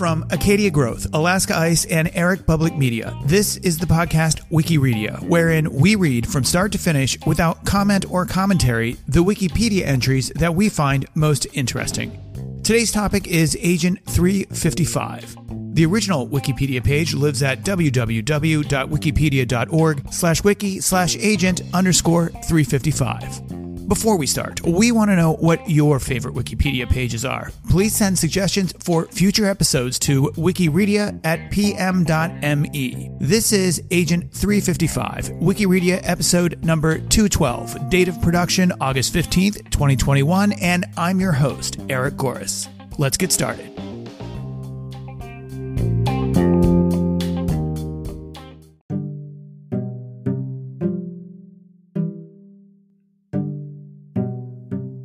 From Acadia Growth, Alaska Ice, and Eric Public Media, this is the podcast Wikireadia, wherein we read from start to finish without comment or commentary the Wikipedia entries that we find most interesting. Today's topic is Agent 355. The original Wikipedia page lives at www.wikipedia.org slash wiki slash agent underscore 355. Before we start, we want to know what your favorite Wikipedia pages are. Please send suggestions for future episodes to wikireadia at pm.me. This is Agent 355, Wikireadia episode number 212, date of production August 15th, 2021, and I'm your host, Eric Goris. Let's get started.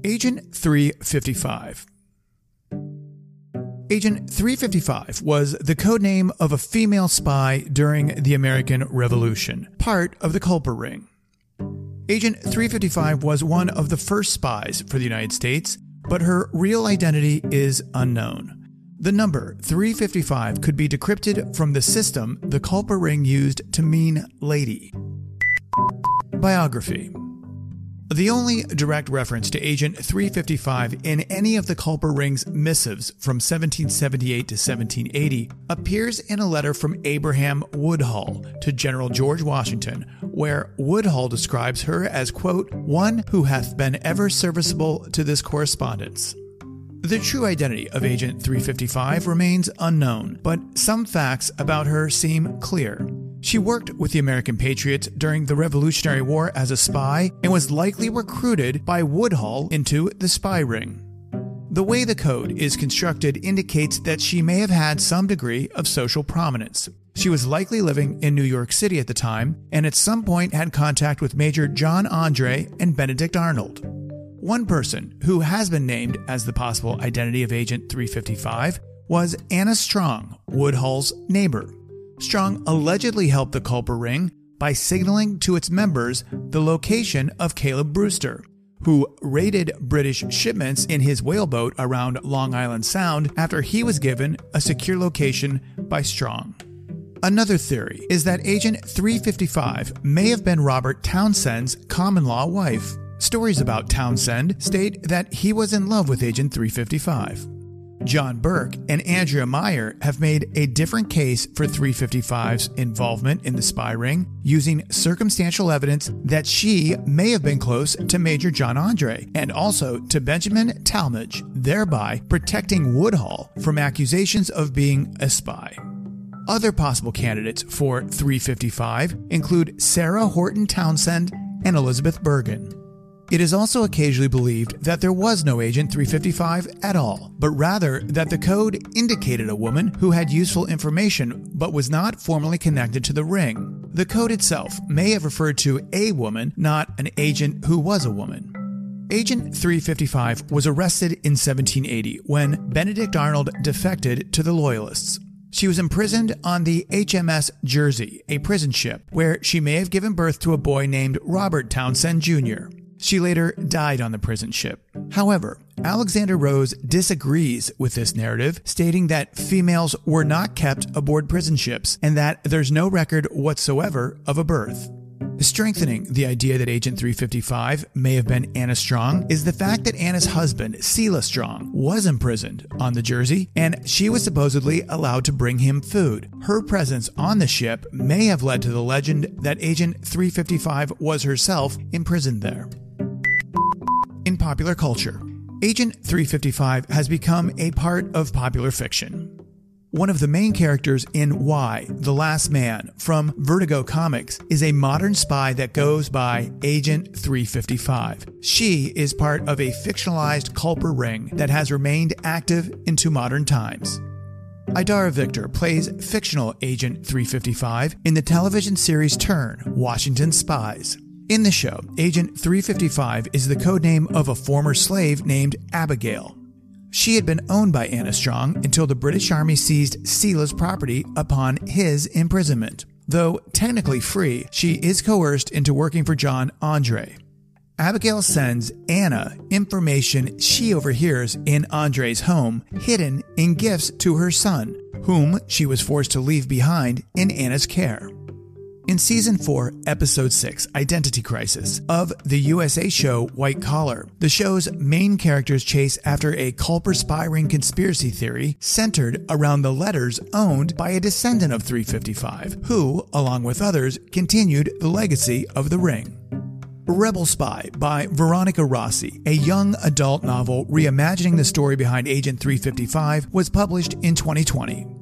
Agent 355. Agent 355 was the codename of a female spy during the American Revolution, part of the Culper Ring. Agent 355 was one of the first spies for the United States, but her real identity is unknown. The number 355 could be decrypted from the system the Culper Ring used to mean lady. Biography the only direct reference to Agent 355 in any of the Culper Ring's missives from 1778 to 1780 appears in a letter from Abraham Woodhull to General George Washington, where Woodhull describes her as, quote, one who hath been ever serviceable to this correspondence. The true identity of Agent 355 remains unknown, but some facts about her seem clear. She worked with the American Patriots during the Revolutionary War as a spy and was likely recruited by Woodhull into the spy ring. The way the code is constructed indicates that she may have had some degree of social prominence. She was likely living in New York City at the time and at some point had contact with Major John Andre and Benedict Arnold. One person who has been named as the possible identity of Agent 355 was Anna Strong, Woodhull's neighbor. Strong allegedly helped the Culper Ring by signaling to its members the location of Caleb Brewster, who raided British shipments in his whaleboat around Long Island Sound after he was given a secure location by Strong. Another theory is that Agent 355 may have been Robert Townsend's common law wife. Stories about Townsend state that he was in love with Agent 355. John Burke and Andrea Meyer have made a different case for 355's involvement in the spy ring using circumstantial evidence that she may have been close to Major John Andre and also to Benjamin Tallmadge, thereby protecting Woodhull from accusations of being a spy. Other possible candidates for 355 include Sarah Horton Townsend and Elizabeth Burgin. It is also occasionally believed that there was no Agent 355 at all, but rather that the code indicated a woman who had useful information but was not formally connected to the ring. The code itself may have referred to a woman, not an agent who was a woman. Agent 355 was arrested in 1780 when Benedict Arnold defected to the Loyalists. She was imprisoned on the HMS Jersey, a prison ship, where she may have given birth to a boy named Robert Townsend Jr. She later died on the prison ship. However, Alexander Rose disagrees with this narrative, stating that females were not kept aboard prison ships and that there's no record whatsoever of a birth. Strengthening the idea that Agent 355 may have been Anna Strong is the fact that Anna's husband, Selah Strong, was imprisoned on the Jersey and she was supposedly allowed to bring him food. Her presence on the ship may have led to the legend that Agent 355 was herself imprisoned there in popular culture. Agent 355 has become a part of popular fiction. One of the main characters in Y, The Last Man from Vertigo Comics, is a modern spy that goes by Agent 355. She is part of a fictionalized Culper ring that has remained active into modern times. Idara Victor plays fictional Agent 355 in the television series Turn Washington Spies. In the show, Agent 355 is the codename of a former slave named Abigail. She had been owned by Anna Strong until the British Army seized Selah's property upon his imprisonment. Though technically free, she is coerced into working for John Andre. Abigail sends Anna information she overhears in Andre's home, hidden in gifts to her son, whom she was forced to leave behind in Anna's care. In season 4, episode 6, Identity Crisis, of the USA show White Collar, the show's main characters chase after a Culper spy ring conspiracy theory centered around the letters owned by a descendant of 355, who, along with others, continued the legacy of the ring. Rebel Spy by Veronica Rossi, a young adult novel reimagining the story behind Agent 355, was published in 2020.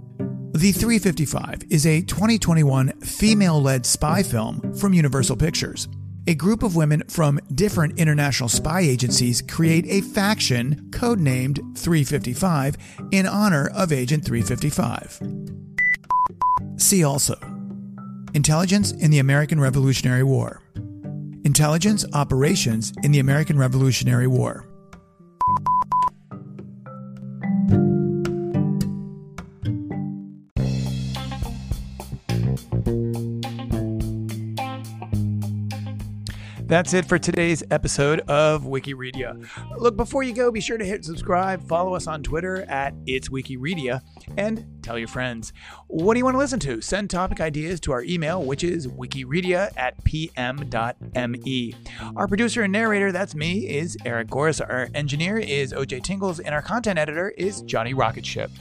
The 355 is a 2021 female led spy film from Universal Pictures. A group of women from different international spy agencies create a faction codenamed 355 in honor of Agent 355. See also Intelligence in the American Revolutionary War, Intelligence Operations in the American Revolutionary War. That's it for today's episode of Wikireadia. Look, before you go, be sure to hit subscribe, follow us on Twitter at It's Wikireadia, and tell your friends. What do you want to listen to? Send topic ideas to our email, which is wikireadia at pm.me. Our producer and narrator, that's me, is Eric Goris. Our engineer is OJ Tingles, and our content editor is Johnny Rocketship.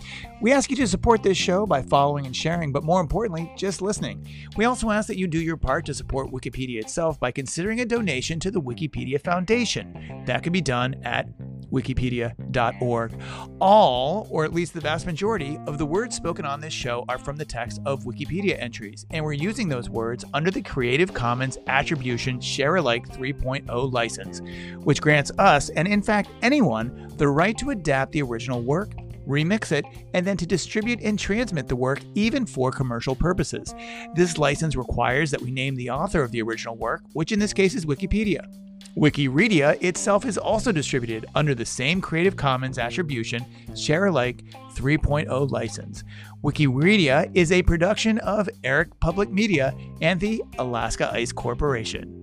We ask you to support this show by following and sharing, but more importantly, just listening. We also ask that you do your part to support Wikipedia itself by considering a donation to the Wikipedia Foundation. That can be done at wikipedia.org. All, or at least the vast majority, of the words spoken on this show are from the text of Wikipedia entries, and we're using those words under the Creative Commons Attribution Share Alike 3.0 license, which grants us, and in fact anyone, the right to adapt the original work remix it, and then to distribute and transmit the work even for commercial purposes. This license requires that we name the author of the original work, which in this case is Wikipedia. Wikireadia itself is also distributed under the same Creative Commons Attribution Share Alike 3.0 license. Wikireadia is a production of Eric Public Media and the Alaska Ice Corporation.